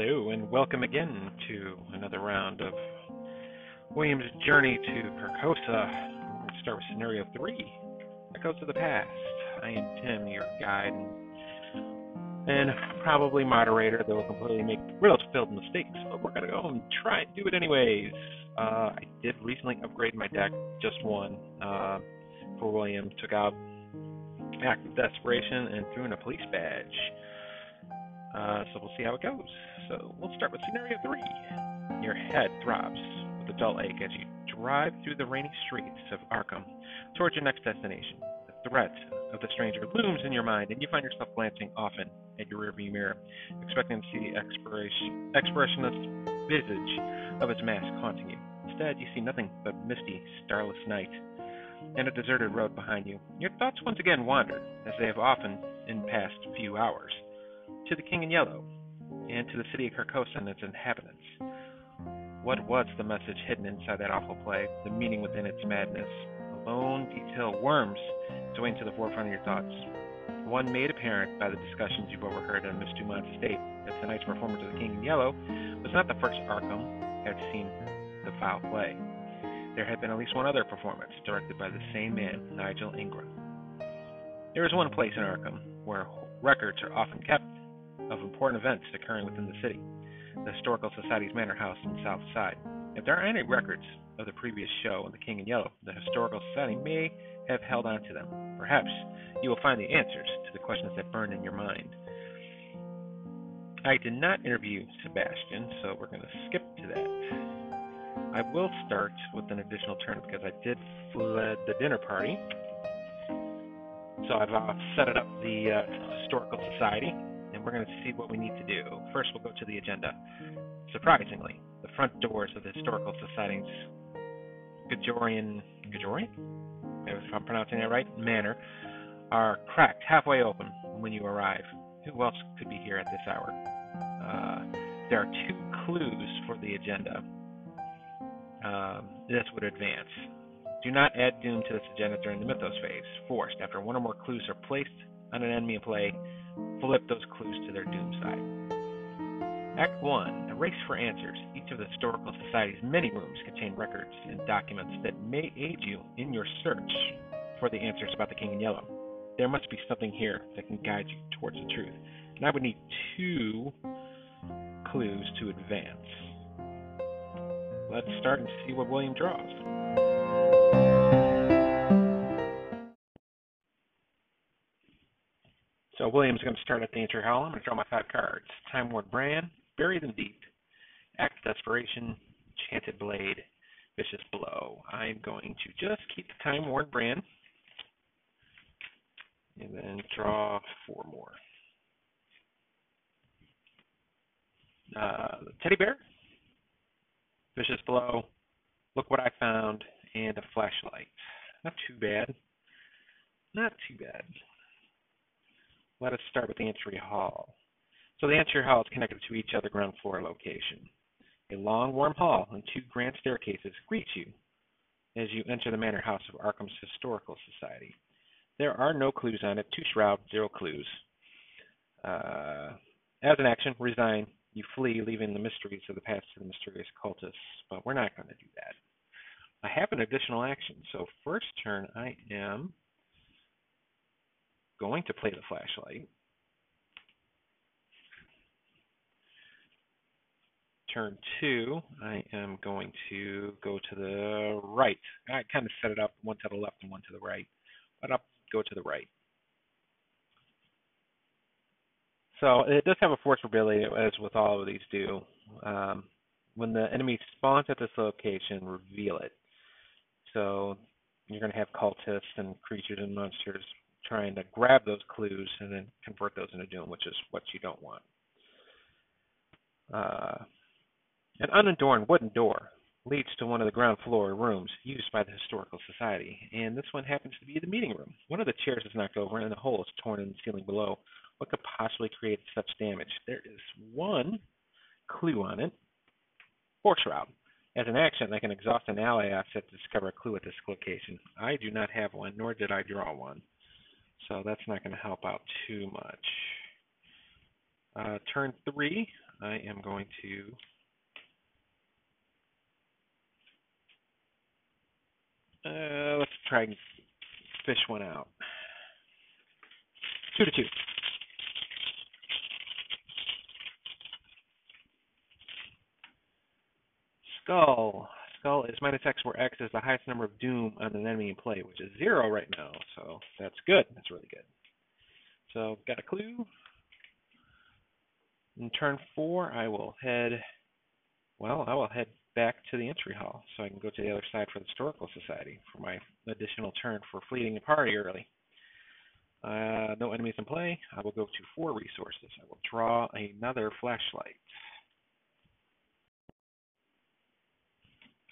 Hello, and welcome again to another round of William's journey to Carcosa. Let's start with scenario three of the Past. I am Tim, your guide and probably moderator that will completely make riddles filled mistakes, but we're going to go and try and do it anyways. Uh, I did recently upgrade my deck, just one, uh, for William. Took out Act of Desperation and threw in a police badge. Uh, so we'll see how it goes. So we'll start with scenario three. Your head throbs with a dull ache as you drive through the rainy streets of Arkham towards your next destination. The threat of the stranger looms in your mind, and you find yourself glancing often at your rearview mirror, expecting to see the expression, expressionless visage of his mask haunting you. Instead, you see nothing but misty, starless night and a deserted road behind you. Your thoughts once again wander, as they have often in past few hours, to the King in Yellow, and to the city of Carcosa and its inhabitants. What was the message hidden inside that awful play, the meaning within its madness? A lone detail worms its way into the forefront of your thoughts. One made apparent by the discussions you've overheard on Miss Dumont's estate that tonight's performance of the King in Yellow was not the first Arkham had seen the foul play. There had been at least one other performance, directed by the same man, Nigel Engram. There is one place in Arkham where records are often kept of important events occurring within the city, the Historical Society's Manor House in South Side. If there are any records of the previous show in The King in Yellow, the Historical Society may have held on to them. Perhaps you will find the answers to the questions that burn in your mind. I did not interview Sebastian, so we're going to skip to that. I will start with an additional turn because I did fled the dinner party. So I've uh, set it up the uh, Historical Society, and we're going to see what we need to do. First, we'll go to the agenda. Surprisingly, the front doors of the Historical Society's Gajorian, Gajorian? If I'm pronouncing that right, manor, are cracked halfway open when you arrive. Who else could be here at this hour? Uh, there are two clues for the agenda um, this would advance. Do not add Doom to this agenda during the Mythos phase. Forced, after one or more clues are placed on an enemy in play, flip those clues to their Doom side. Act 1 A race for answers. Each of the Historical Society's many rooms contain records and documents that may aid you in your search for the answers about the King in Yellow. There must be something here that can guide you towards the truth. And I would need two clues to advance. Let's start and see what William draws. So William's going to start at the entry hall. I'm going to draw my five cards. Time Worn Brand, Buried in Deep, Act of Desperation, Chanted Blade, Vicious Blow. I'm going to just keep the Time Worn Brand and then draw four more. Uh, teddy Bear, Vicious Blow, Look What I Found, and a flashlight. Not too bad. Not too bad. Let us start with the entry hall. So the entry hall is connected to each other ground floor location. A long, warm hall and two grand staircases greet you as you enter the manor house of Arkham's Historical Society. There are no clues on it. Two shroud, zero clues. Uh, as an action, resign you flee, leaving the mysteries of the past to the mysterious cultists. But we're not going to do that. I have an additional action. So first turn, I am going to play the flashlight. Turn two, I am going to go to the right. I kind of set it up one to the left and one to the right, but I'll go to the right. So it does have a force ability, as with all of these do. Um, when the enemy spawns at this location, reveal it. So you're going to have cultists and creatures and monsters trying to grab those clues and then convert those into doom, which is what you don't want. Uh, an unadorned wooden door leads to one of the ground floor rooms used by the Historical Society, and this one happens to be the meeting room. One of the chairs is knocked over, and a hole is torn in the ceiling below, what could possibly create such damage? There is one clue on it. Force Shroud. As an action, I can exhaust an ally asset to discover a clue at this location. I do not have one, nor did I draw one. So that's not going to help out too much. Uh, turn three, I am going to Uh, let's try and fish one out. Two to two. Skull. Skull is minus X, where X is the highest number of Doom on an enemy in play, which is zero right now. So that's good. That's really good. So got a clue. In turn four, I will head. Well, I will head back to the entry hall so I can go to the other side for the Historical Society for my additional turn for fleeting the party early. Uh, no enemies in play. I will go to four resources. I will draw another flashlight.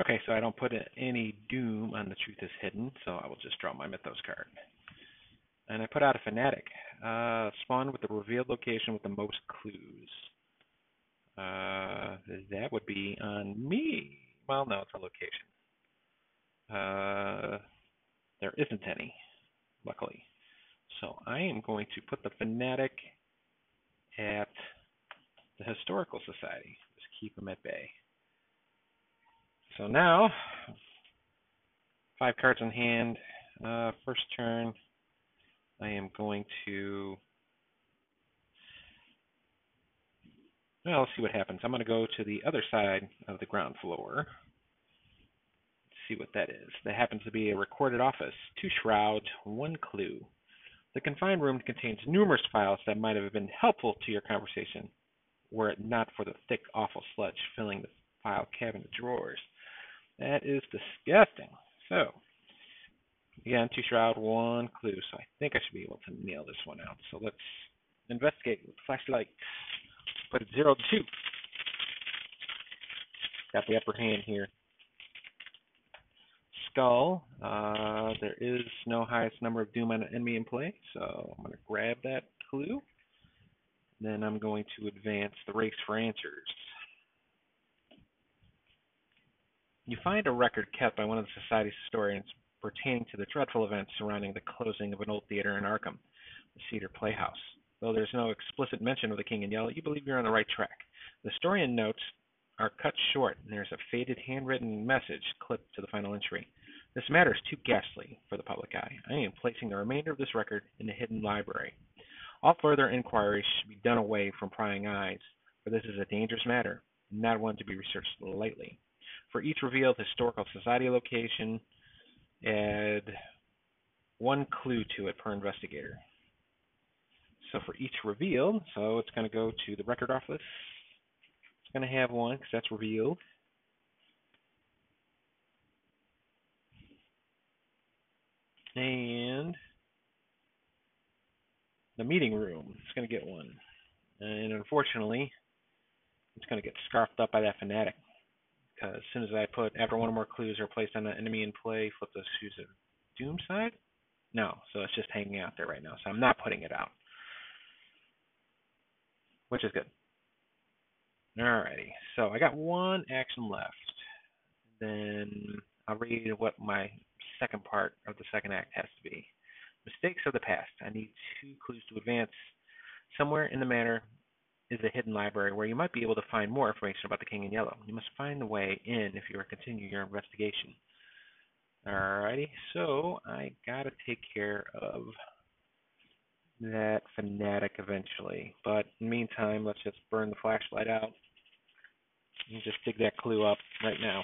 Okay, so I don't put any doom on the truth is hidden, so I will just draw my Mythos card. And I put out a fanatic. Uh, spawn with the revealed location with the most clues. Uh, that would be on me. Well, no, it's a location. Uh, there isn't any, luckily. So I am going to put the fanatic at the Historical Society. Just keep them at bay. So now, five cards in hand. Uh, first turn, I am going to Well, let's see what happens. I'm going to go to the other side of the ground floor. see what that is. That happens to be a recorded office, two shrouds, one clue. The confined room contains numerous files that might have been helpful to your conversation were it not for the thick, awful sludge filling the file cabinet drawers. That is disgusting. So, again, two shroud, one clue. So I think I should be able to nail this one out. So let's investigate with flashlight put it zero two. Got the upper hand here. Skull. Uh, there is no highest number of Doom on an enemy in play, so I'm going to grab that clue. Then I'm going to advance the race for answers. You find a record kept by one of the Society's historians pertaining to the dreadful events surrounding the closing of an old theater in Arkham, the Cedar Playhouse. Though there's no explicit mention of the king in yellow, you believe you're on the right track. The historian notes are cut short, and there's a faded handwritten message clipped to the final entry. This matter is too ghastly for the public eye. I am placing the remainder of this record in the hidden library. All further inquiries should be done away from prying eyes, for this is a dangerous matter, not one to be researched lightly. For each revealed historical society location, add one clue to it per investigator. So for each revealed, so it's going to go to the record office. It's going to have one because that's revealed. And the meeting room it's going to get one. And unfortunately, it's going to get scarfed up by that fanatic. Because as soon as I put, after one or more clues are placed on an enemy in play, flip those shoes to Doom side? No, so it's just hanging out there right now. So I'm not putting it out which is good. Alrighty, so I got one action left. Then I'll read what my second part of the second act has to be. Mistakes of the past. I need two clues to advance. Somewhere in the manor is a hidden library where you might be able to find more information about the King in Yellow. You must find the way in if you are continuing your investigation. Alrighty, so I gotta take care of that fanatic eventually. But in the meantime, let's just burn the flashlight out and just dig that clue up right now.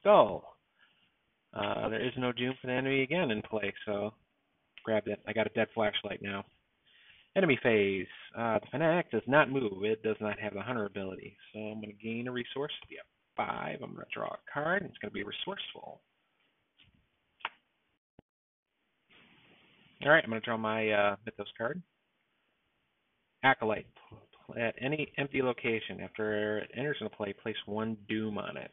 Skull. Uh, there is no Doom for the enemy again in play, so grab it. I got a dead flashlight now. Enemy phase. Uh, the fanatic does not move. It does not have the hunter ability. So I'm going to gain a resource. Be a five. I'm going to draw a card. It's going to be resourceful. All right, I'm going to draw my uh, Mythos card. Acolyte. At any empty location, after it enters into play, place one Doom on it.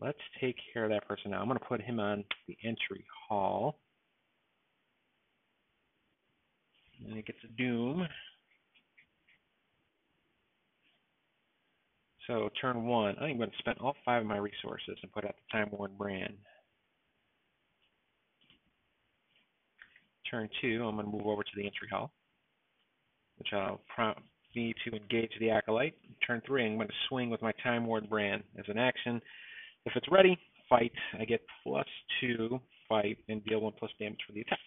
Let's take care of that person now. I'm going to put him on the entry hall. Gets a Doom. So turn one, I'm going to spend all five of my resources and put out the Time Worn brand. turn two, I'm going to move over to the entry hall. which I'll prompt me to engage the Acolyte. Turn 3, I'm going to swing with my Time Worn brand as an action. If it's ready, fight. I get plus 2 fight and deal 1 plus damage for the attack.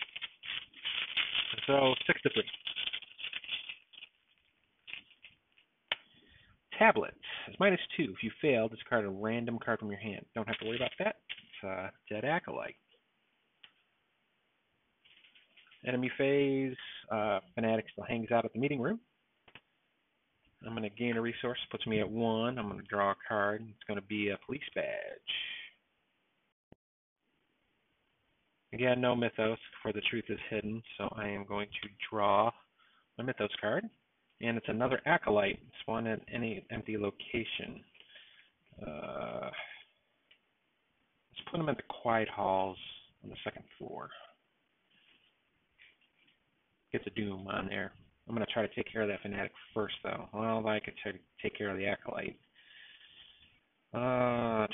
So, 6 to 3. Tablets. It's minus 2. If you fail, discard a random card from your hand. Don't have to worry about that. It's uh, Dead Acolyte. Enemy phase, uh, Fanatic still hangs out at the meeting room. I'm going to gain a resource, puts me at one. I'm going to draw a card. It's going to be a police badge. Again, no mythos, for the truth is hidden, so I am going to draw a mythos card. And it's another acolyte, spawn at any empty location. Uh, let's put them in the quiet halls on the second floor. Get the doom on there. I'm going to try to take care of that fanatic first, though. Well, I could take care of the acolyte. Uh, let's,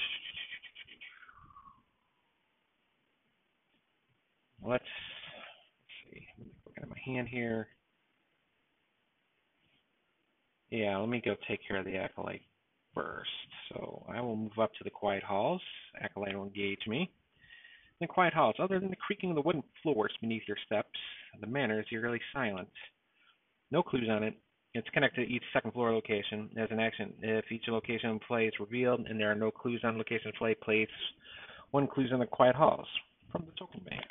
let's see. Looking at my hand here. Yeah, let me go take care of the acolyte first. So I will move up to the quiet halls. Acolyte will engage me. In the quiet halls, other than the creaking of the wooden floors beneath your steps, the manor is eerily silent. No clues on it. It's connected to each second floor location as an action. If each location play is revealed and there are no clues on location play, place one clues in the quiet halls from the token bank.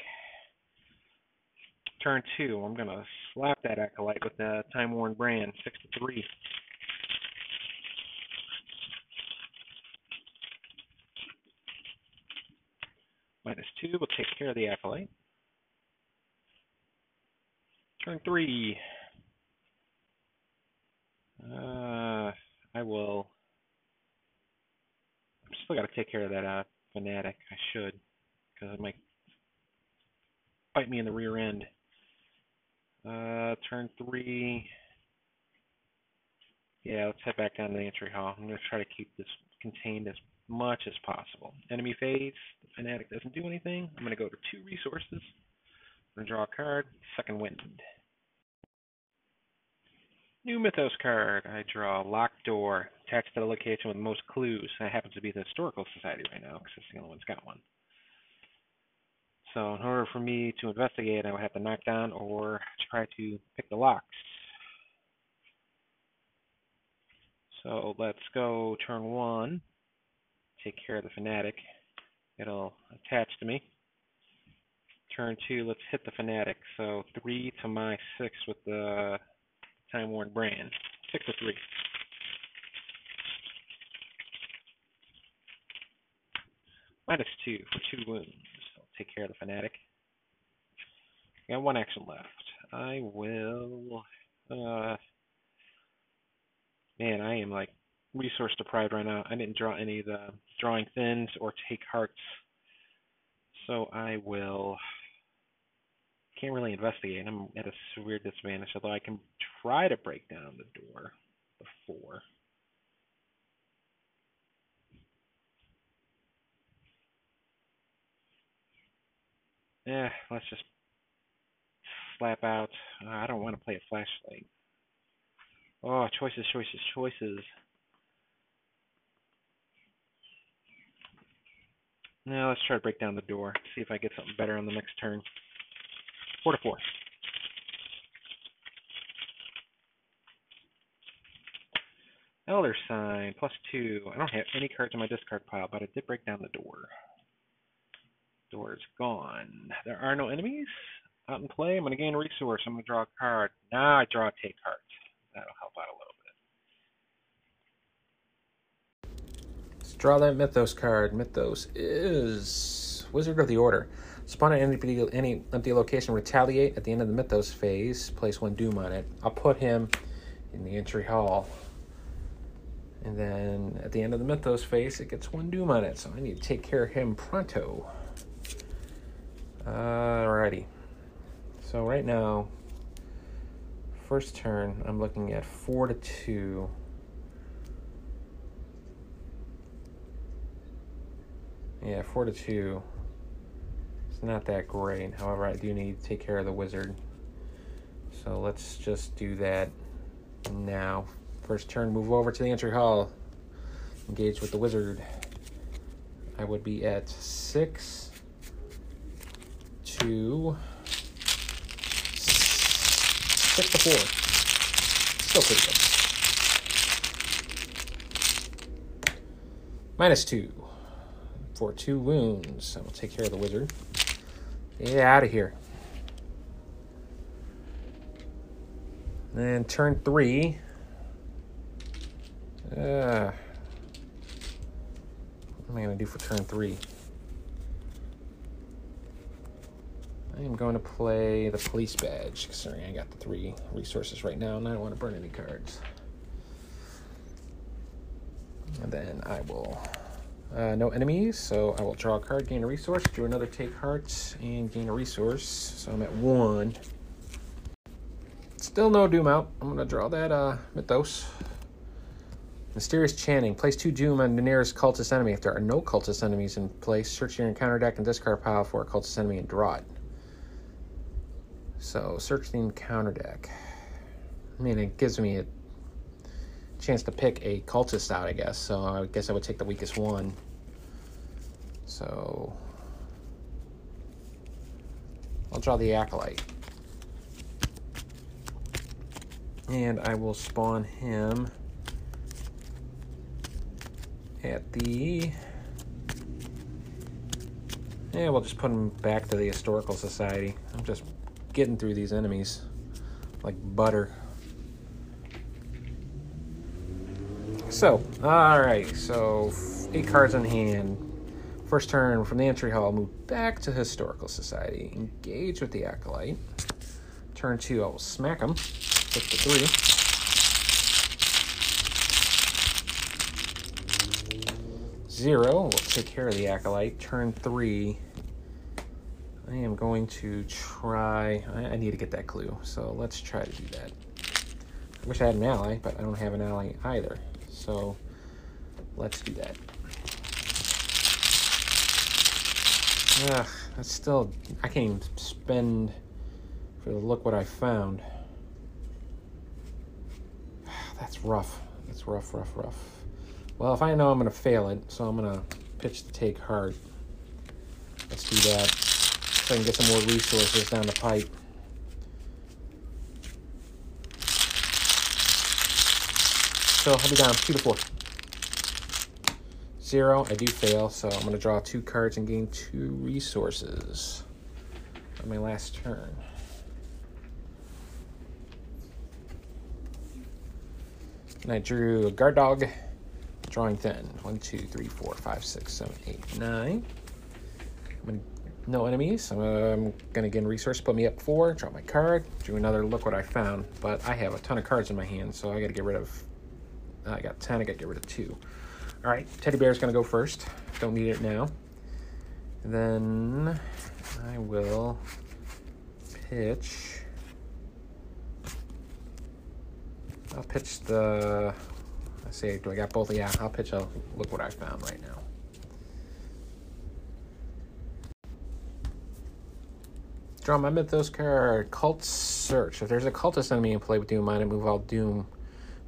Turn two, I'm gonna slap that acolyte with the time worn brand, six to three. Minus two will take care of the acolyte. Turn three. Uh, I will. I'm still got to take care of that uh, fanatic. I should, because it might bite me in the rear end. Uh, turn three. Yeah, let's head back down to the entry hall. I'm going to try to keep this contained as much as possible. Enemy phase. The fanatic doesn't do anything. I'm going to go to two resources. I'm going to draw a card. Second wind. New Mythos card. I draw locked door attached to the location with most clues. That happens to be the Historical Society right now because it's the only one's got one. So in order for me to investigate, I would have to knock down or try to pick the locks. So let's go turn one. Take care of the fanatic. It'll attach to me. Turn two, let's hit the fanatic. So three to my six with the Time Worn brand. Six to three. Minus two for two wounds. Take care of the fanatic. Got one action left. I will. Uh, man, I am like resource deprived right now. I didn't draw any of the drawing thins or take hearts. So I will can't really investigate. I'm at a severe disadvantage, although I can try to break down the door before. Yeah, let's just slap out. Uh, I don't want to play a flashlight. Oh, choices, choices, choices. Now let's try to break down the door. See if I get something better on the next turn. Four to four. Elder sign, plus two. I don't have any cards in my discard pile, but I did break down the door. Door is gone. There are no enemies out in play. I'm going to gain a resource. I'm going to draw a card. Now I draw a take heart. That'll help out a little bit. Let's draw that Mythos card. Mythos is Wizard of the Order. Spawn at any, any empty location, retaliate at the end of the Mythos phase, place one Doom on it. I'll put him in the entry hall. And then at the end of the Mythos phase, it gets one Doom on it, so I need to take care of him pronto. Alrighty. So right now, first turn, I'm looking at 4 to 2. Yeah, 4 to 2. It's not that great. However, I do need to take care of the wizard. So let's just do that now. First turn, move over to the entry hall. Engage with the wizard. I would be at six, two, six to four. Still pretty good. Minus two for two wounds. I will take care of the wizard. Get out of here. And turn three. Uh, what am I going to do for turn three? I am going to play the police badge, considering I got the three resources right now, and I don't want to burn any cards. And then I will uh, no enemies, so I will draw a card, gain a resource, do another take heart, and gain a resource. So I'm at one. Still no doom out. I'm gonna draw that uh, Mythos. Mysterious Chanting. Place two doom on the nearest cultist enemy. If there are no cultist enemies in place, search your encounter deck and discard pile for a cultist enemy and draw it. So search the encounter deck. I mean, it gives me a chance to pick a cultist out, I guess. So I guess I would take the weakest one. So I'll draw the acolyte. And I will spawn him at the. Yeah, we'll just put him back to the Historical Society. I'm just getting through these enemies like butter. So, alright, so eight cards in hand. First turn from the entry hall, move back to Historical Society. Engage with the Acolyte. Turn two, I will smack him. Flip to three. Zero, we'll take care of the Acolyte. Turn three, I am going to try. I, I need to get that clue, so let's try to do that. I wish I had an ally, but I don't have an ally either. So let's do that. Ugh, that's still, I can't even spend for the look what I found. That's rough. That's rough, rough, rough. Well, if I know I'm going to fail it, so I'm going to pitch the take heart. Let's do that so I can get some more resources down the pipe. So I'll be down two to four. Zero, I do fail, so I'm to draw two cards and gain two resources on my last turn. And I drew a guard dog, drawing thin. One, two, three, four, five, six, seven, eight, nine. Gonna, no enemies. I'm, uh, I'm gonna gain resource, put me up four, draw my card, do another look what I found. But I have a ton of cards in my hand, so I gotta get rid of I got 10, I gotta get rid of two. All right, teddy bear's gonna go first. Don't need it now. And then I will pitch. I'll pitch the, let's see, do I got both? Yeah, I'll pitch a look what I found right now. Draw my Mythos card, Cult Search. If there's a cultist enemy in play with Doom Mind, move all Doom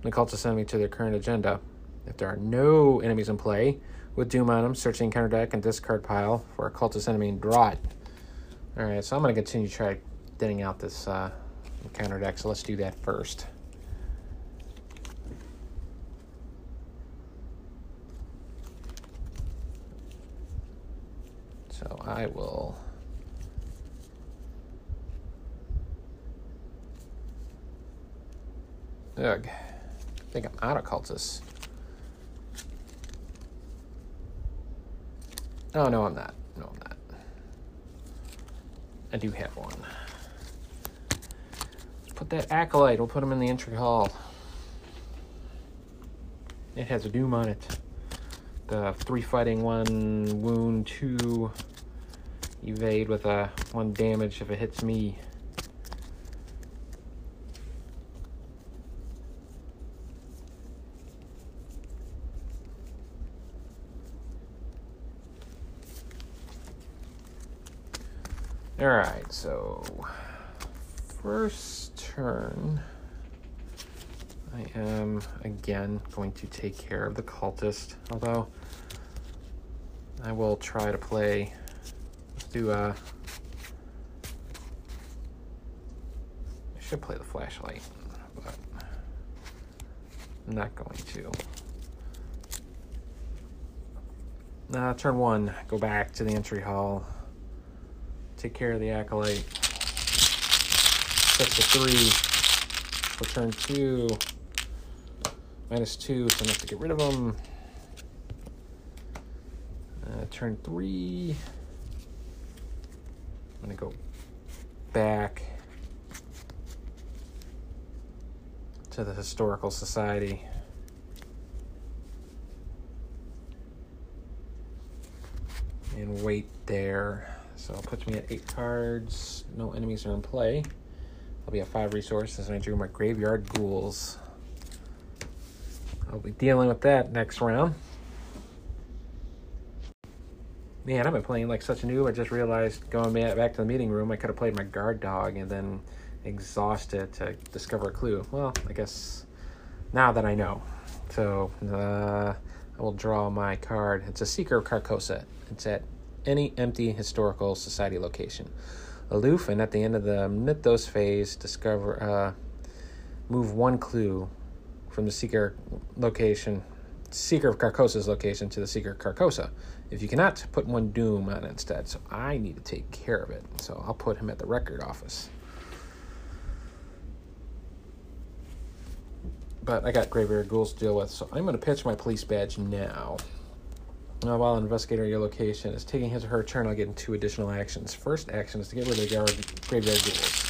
the cultist enemy to their current agenda. If there are no enemies in play, with Doom on them, search the encounter deck and discard pile for a cultist enemy and draw it. Alright, so I'm going to continue to try thinning out this uh, encounter deck, so let's do that first. So I will... Ugh. I think I'm out of cultists. Oh, no, I'm not. No, I'm not. I do have one. Let's put that acolyte. We'll put him in the entry hall. It has a doom on it. The three fighting, one wound, two evade with a one damage if it hits me. Alright, so first turn, I am again going to take care of the cultist. Although I will try to play. Let's do a. Uh, should play the flashlight, but I'm not going to. Uh, turn one, go back to the entry hall. Take care of the acolyte. Set to three. For turn two, minus two, so I have to get rid of them. Uh, turn three. I'm gonna go back to the historical society. and wait there. So it puts me at eight cards. No enemies are in play. I'll be at five resources, and I drew my graveyard ghouls. I'll be dealing with that next round. Man, I've been playing like such a noob. I just realized going back to the meeting room, I could have played my guard dog and then exhausted to discover a clue. Well, I guess now that I know. So uh, I will draw my card. It's a Seeker of Carcosa. It's at any empty historical society location. Aloof, and at the end of the mythos phase, discover uh, move one clue from the seeker location, seeker of Carcosa's location to the seeker of Carcosa. If you cannot, put one doom on it instead. So I need to take care of it. So I'll put him at the record office. But I got graveyard ghouls to deal with, so I'm going to pitch my police badge now. Uh, while investigating your location is taking his or her turn, I'll get two additional actions. First action is to get rid of the guard, graveyard ghouls.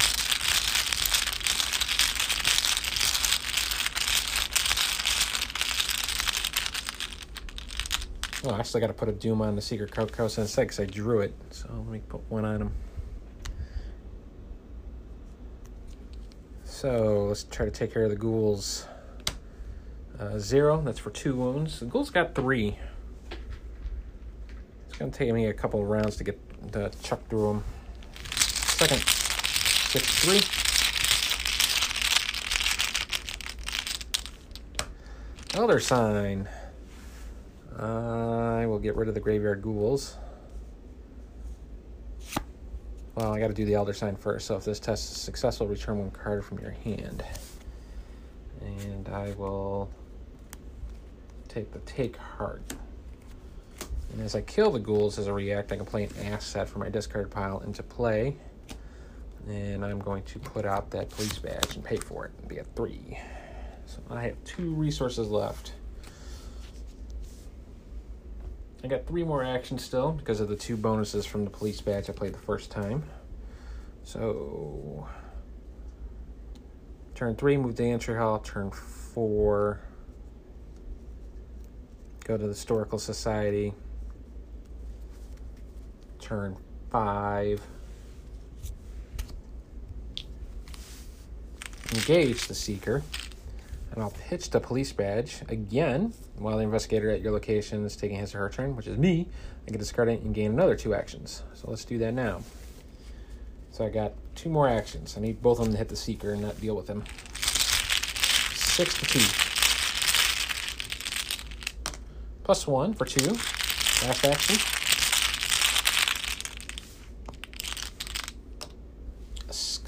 Oh, I still got to put a Doom on the Seeker Carcosa instead because I drew it. So let me put one on him. So let's try to take care of the ghouls. Uh, zero, that's for two wounds. The ghouls got three. It's going to take me a couple of rounds to get to chuck through them. Second, six three. Elder sign. I will get rid of the graveyard ghouls. Well, I got to do the elder sign first. So if this test is successful, return one card from your hand. And I will take the take heart. And as I kill the ghouls as a react, I can play an asset for my discard pile into play. And I'm going to put out that police badge and pay for it and be at three. So I have two resources left. I got three more actions still because of the two bonuses from the police badge I played the first time. So turn three, move to the entry hall. Turn four, go to the historical society turn five. Engage the seeker. And I'll pitch the police badge again while the investigator at your location is taking his or her turn, which is me. I can discard it and gain another two actions. So let's do that now. So I got two more actions. I need both of them to hit the seeker and not deal with him. Six to two. Plus one for two. Last action.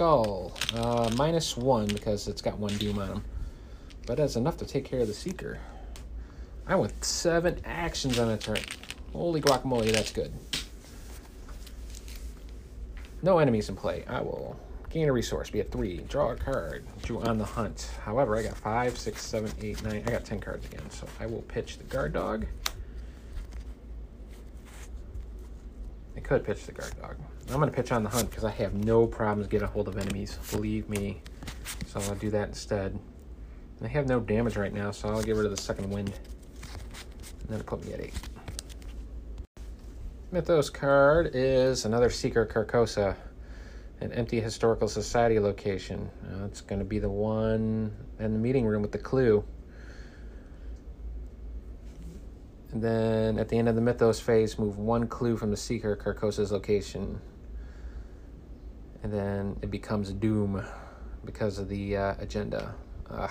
Skull. Uh, minus one because it's got one doom on him. But that's enough to take care of the Seeker. I went seven actions on a turn. Holy guacamole, that's good. No enemies in play. I will gain a resource, be at three, draw a card, drew on the hunt. However, I got five, six, seven, eight, nine. I got ten cards again, so I will pitch the guard dog. I could pitch the guard dog. I'm going to pitch on the hunt because I have no problems getting a hold of enemies. Believe me. So I'll do that instead. And I have no damage right now, so I'll get rid of the second wind. And then put me at 8. Mythos card is another Seeker Carcosa, an empty historical society location. Uh, it's going to be the one in the meeting room with the clue. And then at the end of the Mythos phase, move one clue from the Seeker Carcosa's location and then it becomes doom because of the uh, agenda. Ugh.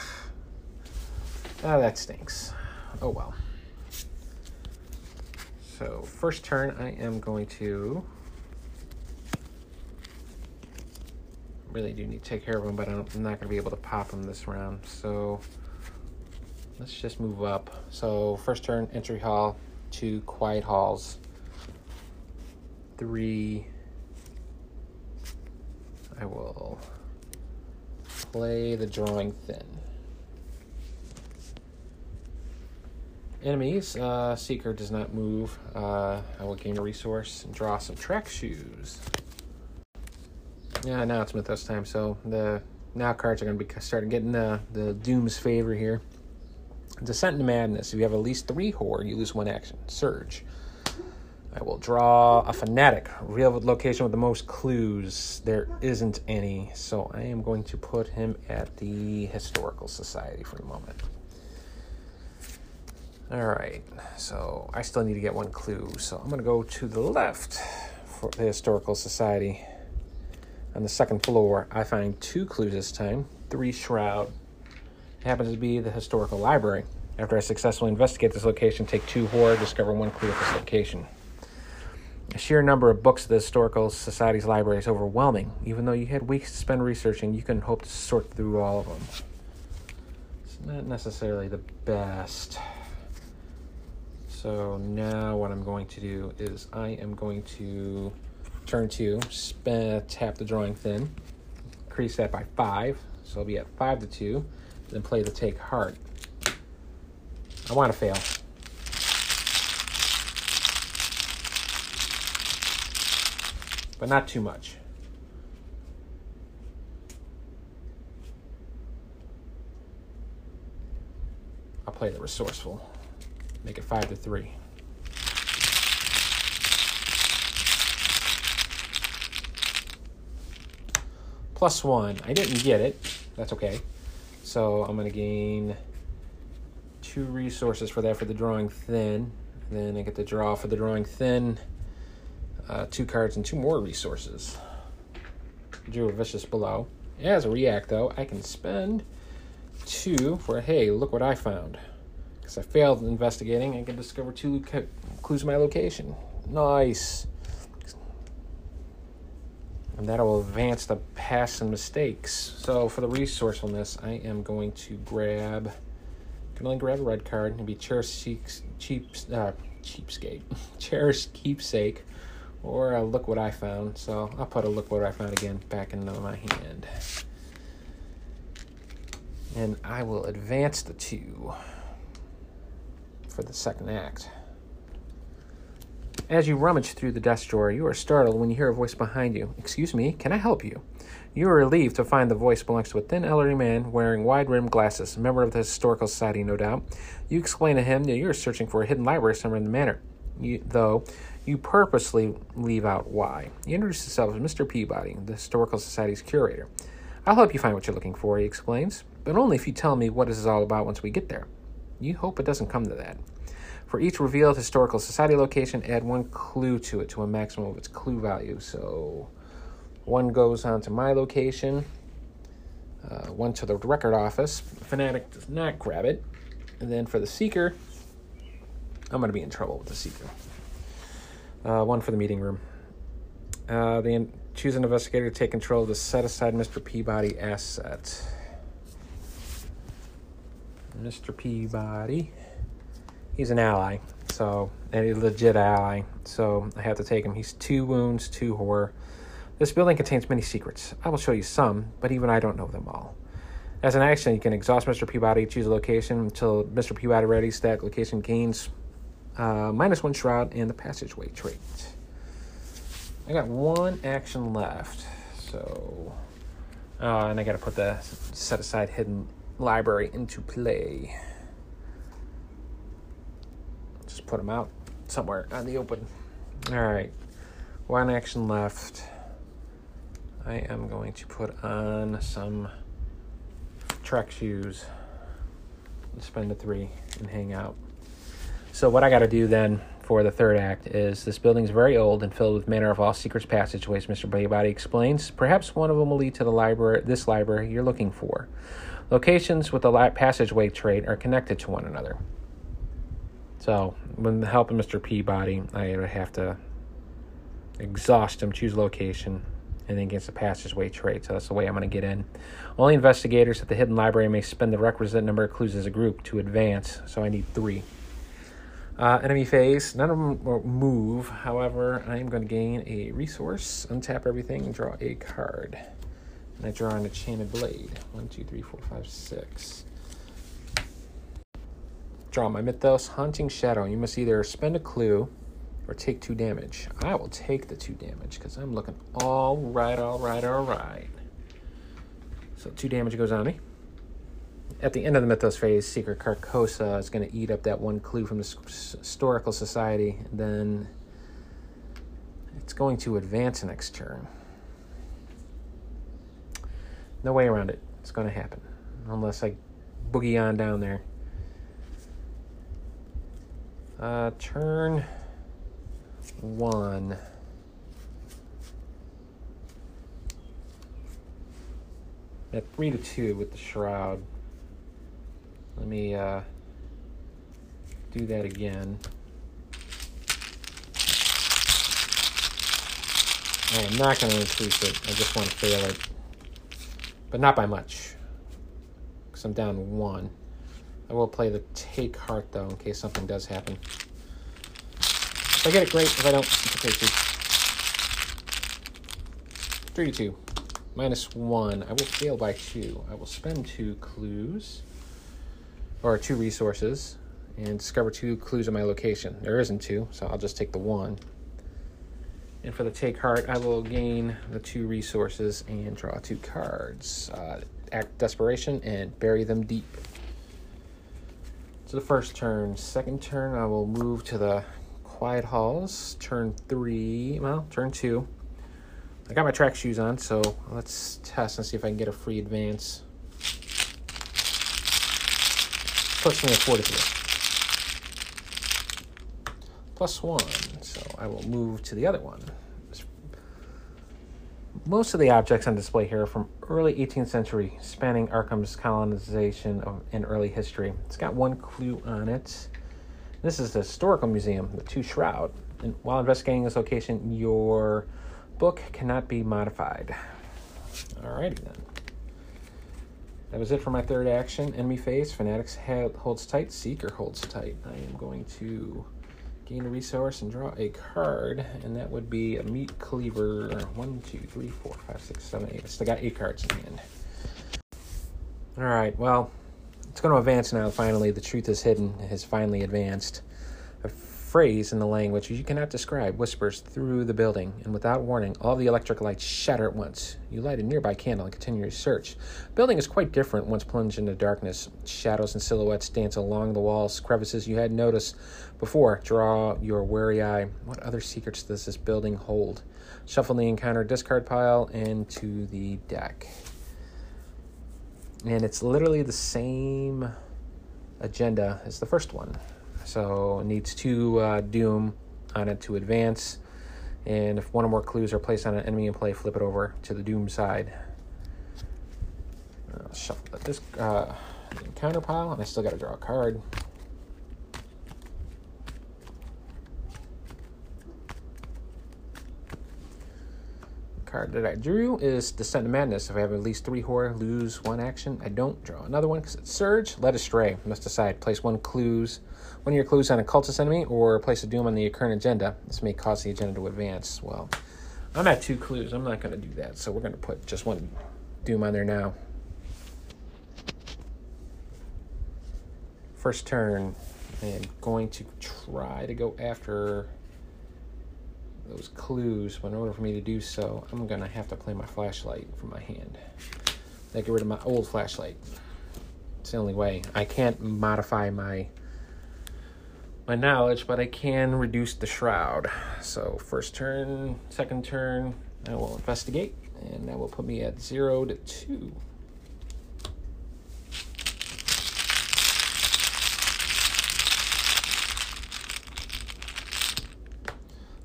Ah, that stinks. Oh well. So, first turn, I am going to. Really do need to take care of them, but I'm not going to be able to pop them this round. So, let's just move up. So, first turn, entry hall, two quiet halls, three. I will play the drawing thin. Enemies, uh, Seeker does not move. Uh, I will gain a resource and draw some track shoes. Yeah, now it's Mythos time, so the now cards are going to be starting getting the, the Doom's favor here. Descent into Madness. If you have at least three horror, you lose one action. Surge. I will draw a fanatic. Real location with the most clues. There isn't any, so I am going to put him at the Historical Society for the moment. All right, so I still need to get one clue, so I'm going to go to the left for the Historical Society. On the second floor, I find two clues this time. Three Shroud. It happens to be the Historical Library. After I successfully investigate this location, take two horror, discover one clue at this location. Sheer number of books the Historical Society's library is overwhelming. Even though you had weeks to spend researching, you couldn't hope to sort through all of them. It's not necessarily the best. So now what I'm going to do is I am going to turn to tap the drawing thin, increase that by five, so I'll be at five to two, then play the take heart. I want to fail. But not too much. I'll play the resourceful. Make it five to three. Plus one. I didn't get it. That's okay. So I'm going to gain two resources for that for the drawing thin. Then I get to draw for the drawing thin uh, two cards and two more resources. Drew a vicious blow. As a react, though, I can spend two for hey, look what I found. Because I failed investigating, I can discover two clues my location. Nice. And that will advance the past and mistakes. So for the resourcefulness, I am going to grab. Can only grab a red card and be cherished cheap uh, cheapskate, cherished keepsake, or a look what I found. So I'll put a look what I found again back into my hand, and I will advance the two for the second act. As you rummage through the desk drawer, you are startled when you hear a voice behind you. Excuse me, can I help you? You are relieved to find the voice belongs to a thin, elderly man wearing wide rimmed glasses, a member of the Historical Society, no doubt. You explain to him that you are searching for a hidden library somewhere in the manor, you, though you purposely leave out why. You introduce yourself as Mr. Peabody, the Historical Society's curator. I'll help you find what you're looking for, he explains, but only if you tell me what this is all about once we get there. You hope it doesn't come to that. For each revealed historical society location, add one clue to it to a maximum of its clue value. So one goes on to my location, uh, one to the record office. Fanatic does not grab it. And then for the seeker, I'm going to be in trouble with the seeker. Uh, one for the meeting room. Uh, they choose an investigator to take control of the set aside Mr. Peabody asset. Mr. Peabody. He's an ally, so and a legit ally. So I have to take him. He's two wounds, two horror. This building contains many secrets. I will show you some, but even I don't know them all. As an action, you can exhaust Mr. Peabody, choose a location until Mr. Peabody ready. That location gains uh, minus one shroud and the passageway trait. I got one action left, so uh, and I got to put the set aside hidden library into play. Just put them out somewhere on the open. All right, one action left. I am going to put on some track shoes, spend a three, and hang out. So what I got to do then for the third act is this building is very old and filled with manner of all secrets passageways. Mr. Peabody explains. Perhaps one of them will lead to the library, this library you're looking for. Locations with the passageway trait are connected to one another. So, with the help of Mr. Peabody, I would have to exhaust him, choose location, and then against the passageway trait. So that's the way I'm going to get in. Only investigators at the hidden library may spend the requisite number of clues as a group to advance. So I need three. Uh, enemy phase. None of them will move. However, I am going to gain a resource, untap everything, and draw a card. And I draw an enchanted blade. One, two, three, four, five, six. Draw my Mythos, Haunting Shadow. You must either spend a clue or take two damage. I will take the two damage because I'm looking all right, all right, all right. So two damage goes on me. At the end of the Mythos phase, Seeker Carcosa is going to eat up that one clue from the Historical Society. Then it's going to advance next turn. No way around it. It's going to happen. Unless I boogie on down there. Uh, turn one. At three to two with the shroud. Let me uh, do that again. I am not going to increase it. I just want to fail it. But not by much. Because I'm down one. I will play the take heart, though, in case something does happen. If I get it, great. If I don't, it's okay too. Two. Minus one. I will fail by two. I will spend two clues. Or two resources. And discover two clues of my location. There isn't two, so I'll just take the one. And for the take heart, I will gain the two resources and draw two cards. Uh, act desperation and bury them deep. So the first turn. Second turn, I will move to the Quiet Halls, turn three, well, turn two. I got my track shoes on, so let's test and see if I can get a free advance. Puts me at fortitude. Plus one, so I will move to the other one. Most of the objects on display here are from early 18th century, spanning Arkham's colonization of, in early history. It's got one clue on it. This is the Historical Museum, the Two Shroud. And while investigating this location, your book cannot be modified. Alrighty then. That was it for my third action. Enemy phase. Fanatics holds tight. Seeker holds tight. I am going to gain a resource and draw a card, and that would be a meat cleaver. One, two, three, four, five, six, seven, eight. I still got eight cards in hand. All right. Well, it's going to advance now, finally. The truth is hidden It has finally advanced. A phrase in the language you cannot describe whispers through the building, and without warning, all the electric lights shatter at once. You light a nearby candle and continue your search. The building is quite different once plunged into darkness. Shadows and silhouettes dance along the walls, crevices you had noticed before. Draw your wary eye. What other secrets does this building hold? Shuffle the encounter discard pile into the deck and it's literally the same agenda as the first one. So it needs two uh, Doom on it to advance, and if one or more clues are placed on an enemy in play, flip it over to the Doom side. I'll shuffle this uh, encounter pile, and I still got to draw a card. card that I drew is Descent to Madness. If I have at least three horror, lose one action. I don't draw another one because it's Surge. Led Astray. Must decide. Place one clues, one of your clues on a cultist enemy, or place a doom on the current agenda. This may cause the agenda to advance. Well, I'm at two clues. I'm not going to do that. So we're going to put just one doom on there now. First turn, I am going to try to go after those clues, but in order for me to do so, I'm gonna have to play my flashlight from my hand. I get rid of my old flashlight. It's the only way. I can't modify my my knowledge, but I can reduce the shroud. So first turn, second turn, I will investigate, and that will put me at zero to two.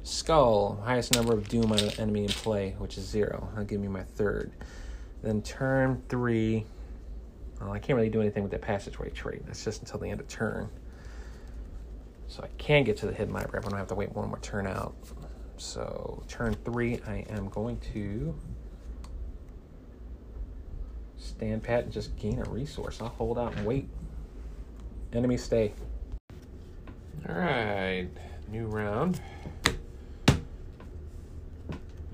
Skull, highest number of Doom on an enemy in play, which is zero. That'll give me my third. Then turn three. I can't really do anything with that passageway trait. That's just until the end of turn. So I can get to the hidden library, I'm gonna have to wait one more turn out. So turn three, I am going to stand pat and just gain a resource. I'll hold out and wait. Enemy stay. All right, new round.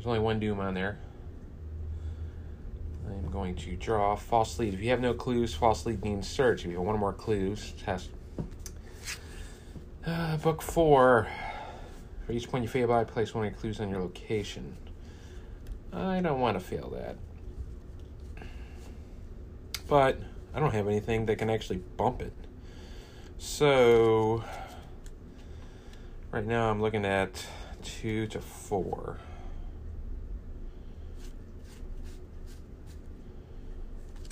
There's only one doom on there. I'm going to draw false lead. If you have no clues, false lead means search. If you have one or more clues, test. Uh, book four. For each point you fail by, place one of your clues on your location. I don't want to fail that. But I don't have anything that can actually bump it. So, right now I'm looking at two to four.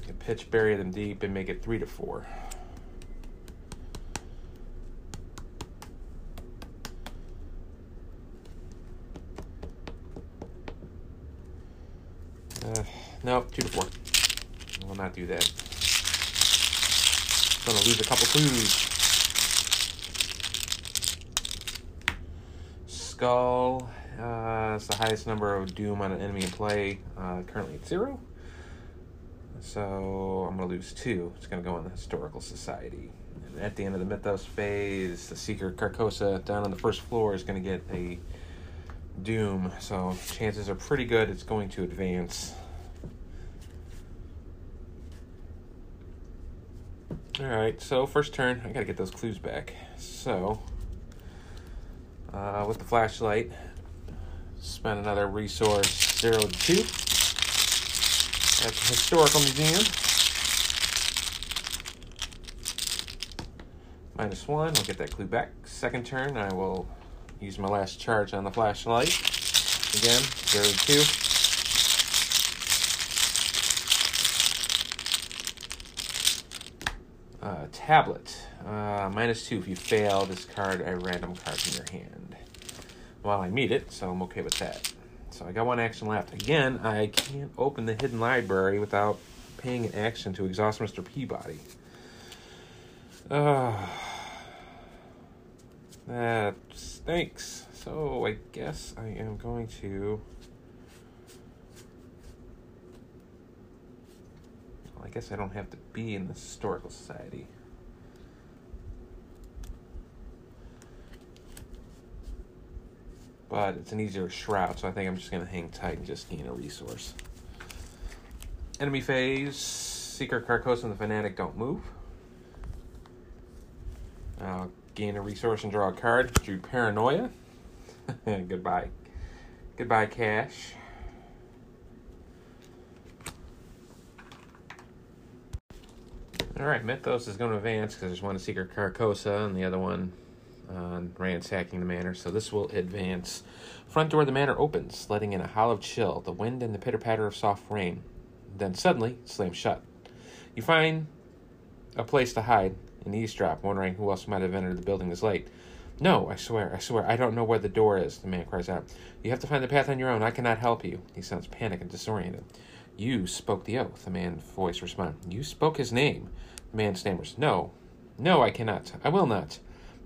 Can pitch, bury them deep, and make it three to four. Uh, no, two to four. I will not do that. Gonna lose a couple clues. Skull. Uh, it's the highest number of doom on an enemy in play. Uh, currently at zero. So I'm going to lose two. It's going to go in the Historical Society. And at the end of the Mythos phase, the Seeker Carcosa down on the first floor is going to get a Doom. So chances are pretty good it's going to advance. Alright, so first turn, I gotta get those clues back. So, uh, with the flashlight, spend another resource 0 to 2 at the Historical Museum. Minus one, I'll get that clue back. Second turn, I will use my last charge on the flashlight. Again, zero two. Uh, tablet. Uh, minus two if you fail, discard a random card from your hand. Well, I meet it, so I'm okay with that. So I got one action left. Again, I can't open the hidden library without paying an action to exhaust Mr. Peabody. Uh, that stinks. So I guess I am going to. Well, I guess I don't have to be in the Historical Society. but it's an easier shroud, so I think I'm just going to hang tight and just gain a resource. Enemy phase, Seeker, Carcosa, and the Fanatic don't move. I'll gain a resource and draw a card. Drew Paranoia. Goodbye. Goodbye, Cash. Alright, Mythos is going to advance because there's one to Seeker Carcosa and the other one uh, ransacking the manor, so this will advance. Front door of the manor opens, letting in a hollow chill, the wind and the pitter patter of soft rain. Then suddenly, slams shut. You find a place to hide and eavesdrop, wondering who else might have entered the building this late. No, I swear, I swear, I don't know where the door is, the man cries out. You have to find the path on your own. I cannot help you. He sounds panicked and disoriented. You spoke the oath, the man's voice responds. You spoke his name. The man stammers. No, no, I cannot. I will not.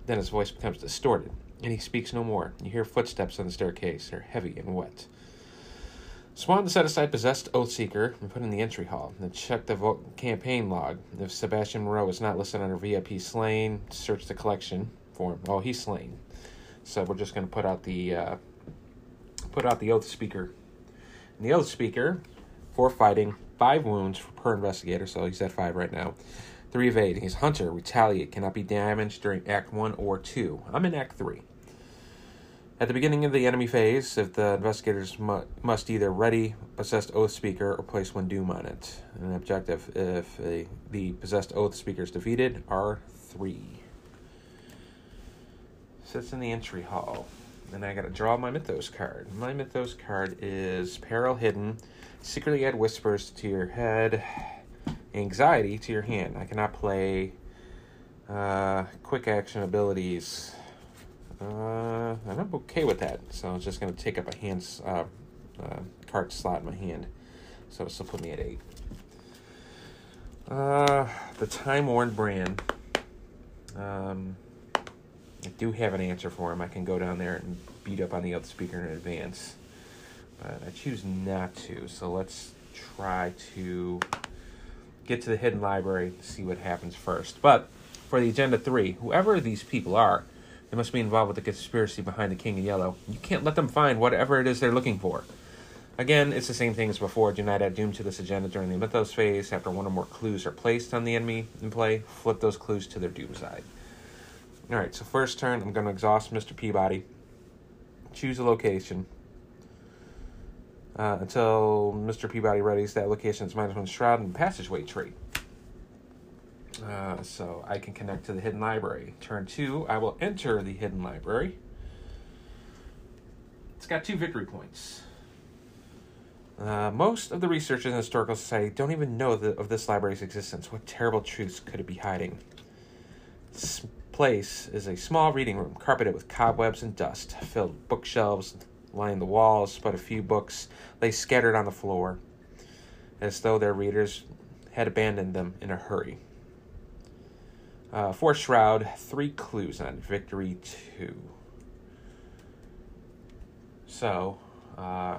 Then his voice becomes distorted, and he speaks no more. You hear footsteps on the staircase. They're heavy and wet. Swan set aside possessed Oathspeaker and put in the entry hall. Then check the vo- campaign log. If Sebastian Moreau is not listed under VIP slain, search the collection for him. Oh, he's slain. So we're just going to put out the uh, put out the Oath Speaker. And the Oath Speaker, four fighting, five wounds per investigator. So he's at five right now. Three evade. He's Hunter. Retaliate. Cannot be damaged during Act 1 or 2. I'm in Act 3. At the beginning of the enemy phase, if the investigators mu- must either ready possessed oath speaker or place one doom on it. An objective if a, the possessed oath speaker is defeated are three. Sits in the entry hall. And I gotta draw my Mythos card. My Mythos card is Peril Hidden. Secretly add whispers to your head anxiety to your hand. I cannot play uh, quick action abilities Uh, and I'm okay with that. So I was just going to take up a hand uh, uh, card slot in my hand. So will put me at eight. Uh, the Time Worn brand. Um, I do have an answer for him. I can go down there and beat up on the oath speaker in advance. But I choose not to. So let's try to get to the hidden library see what happens first. But for the agenda three, whoever these people are, they must be involved with the conspiracy behind the King of Yellow. You can't let them find whatever it is they're looking for. Again, it's the same thing as before. Do not add doom to this agenda during the mythos phase. After one or more clues are placed on the enemy in play, flip those clues to their doom side. Alright, so first turn, I'm going to exhaust Mr. Peabody. Choose a location. Uh, until Mr. Peabody readies that location is minus one shroud and passageway trait. Uh, so I can connect to the hidden library. Turn two, I will enter the hidden library. It's got two victory points. Uh, most of the researchers in the Historical Society don't even know the, of this library's existence. What terrible truths could it be hiding? This place is a small reading room, carpeted with cobwebs and dust, filled with bookshelves lining the walls, but a few books lay scattered on the floor, as though their readers had abandoned them in a hurry. Uh, for Shroud, three clues on Victory 2. So, uh,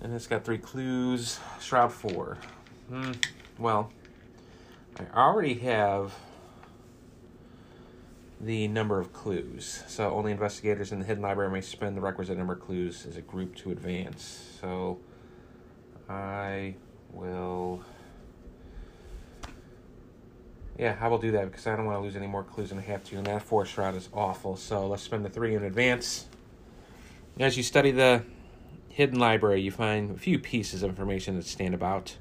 and it's got three clues. Shroud 4. Hmm, well, I already have the number of clues. So only investigators in the hidden library may spend the requisite number of clues as a group to advance. So I will yeah, I will do that because I don't want to lose any more clues than I have to, and that four shroud is awful. So let's spend the three in advance. As you study the hidden library, you find a few pieces of information that stand about.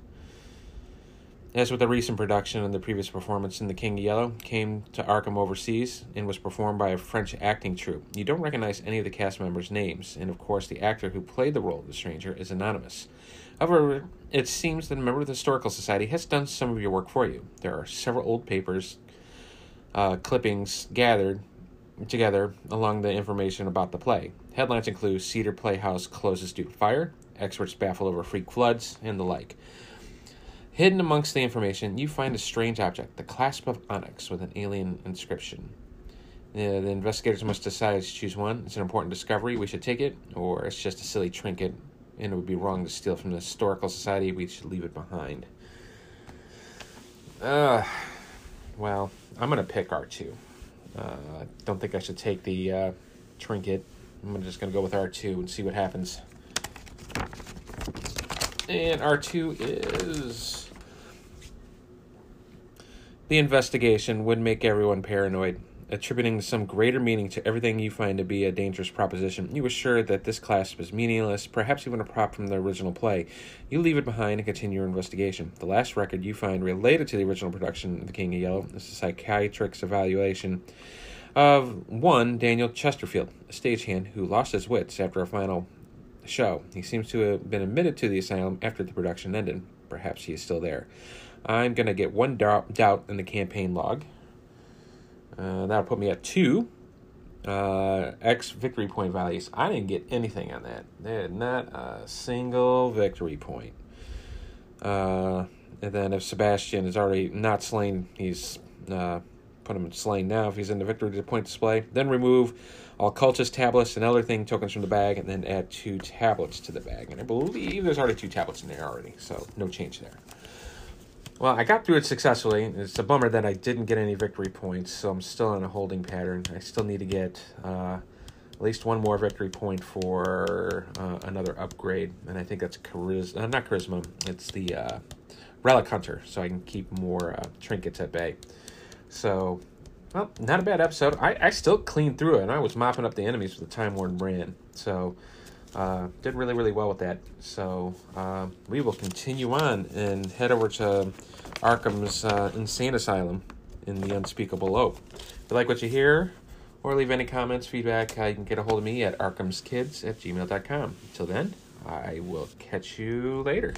As with the recent production and the previous performance in The King of Yellow, came to Arkham overseas and was performed by a French acting troupe. You don't recognize any of the cast members' names, and of course, the actor who played the role of the stranger is anonymous. However, it seems that a member of the Historical Society has done some of your work for you. There are several old papers, uh, clippings gathered together along the information about the play. Headlines include Cedar Playhouse closes due to fire, experts baffle over freak floods, and the like. Hidden amongst the information, you find a strange object, the clasp of onyx with an alien inscription. The investigators must decide to choose one. It's an important discovery. We should take it, or it's just a silly trinket and it would be wrong to steal from the historical society. We should leave it behind. Uh, well, I'm gonna pick R two. Uh, don't think I should take the uh, trinket. I'm just gonna go with R two and see what happens. And R two is the investigation would make everyone paranoid attributing some greater meaning to everything you find to be a dangerous proposition. You assure that this clasp is meaningless, perhaps even a prop from the original play. You leave it behind and continue your investigation. The last record you find related to the original production of The King of Yellow is a psychiatric's evaluation of one Daniel Chesterfield, a stagehand who lost his wits after a final show. He seems to have been admitted to the asylum after the production ended. Perhaps he is still there. I'm going to get one doubt in the campaign log. Uh, that'll put me at two. Uh, X victory point values. I didn't get anything on that. Had not a single victory point. Uh, and then if Sebastian is already not slain, he's uh, put him in slain now. If he's in the victory point display, then remove all cultist tablets and other thing tokens from the bag, and then add two tablets to the bag. And I believe there's already two tablets in there already, so no change there. Well, I got through it successfully. It's a bummer that I didn't get any victory points, so I'm still in a holding pattern. I still need to get uh, at least one more victory point for uh, another upgrade, and I think that's charisma. Uh, not charisma. It's the uh, relic hunter, so I can keep more uh, trinkets at bay. So, well, not a bad episode. I, I still cleaned through it, and I was mopping up the enemies with the time worn brand. So. Uh, did really, really well with that. So uh, we will continue on and head over to Arkham's uh, Insane Asylum in the Unspeakable Oath. If you like what you hear, or leave any comments, feedback, uh, you can get a hold of me at arkhamskids at gmail.com. Until then, I will catch you later.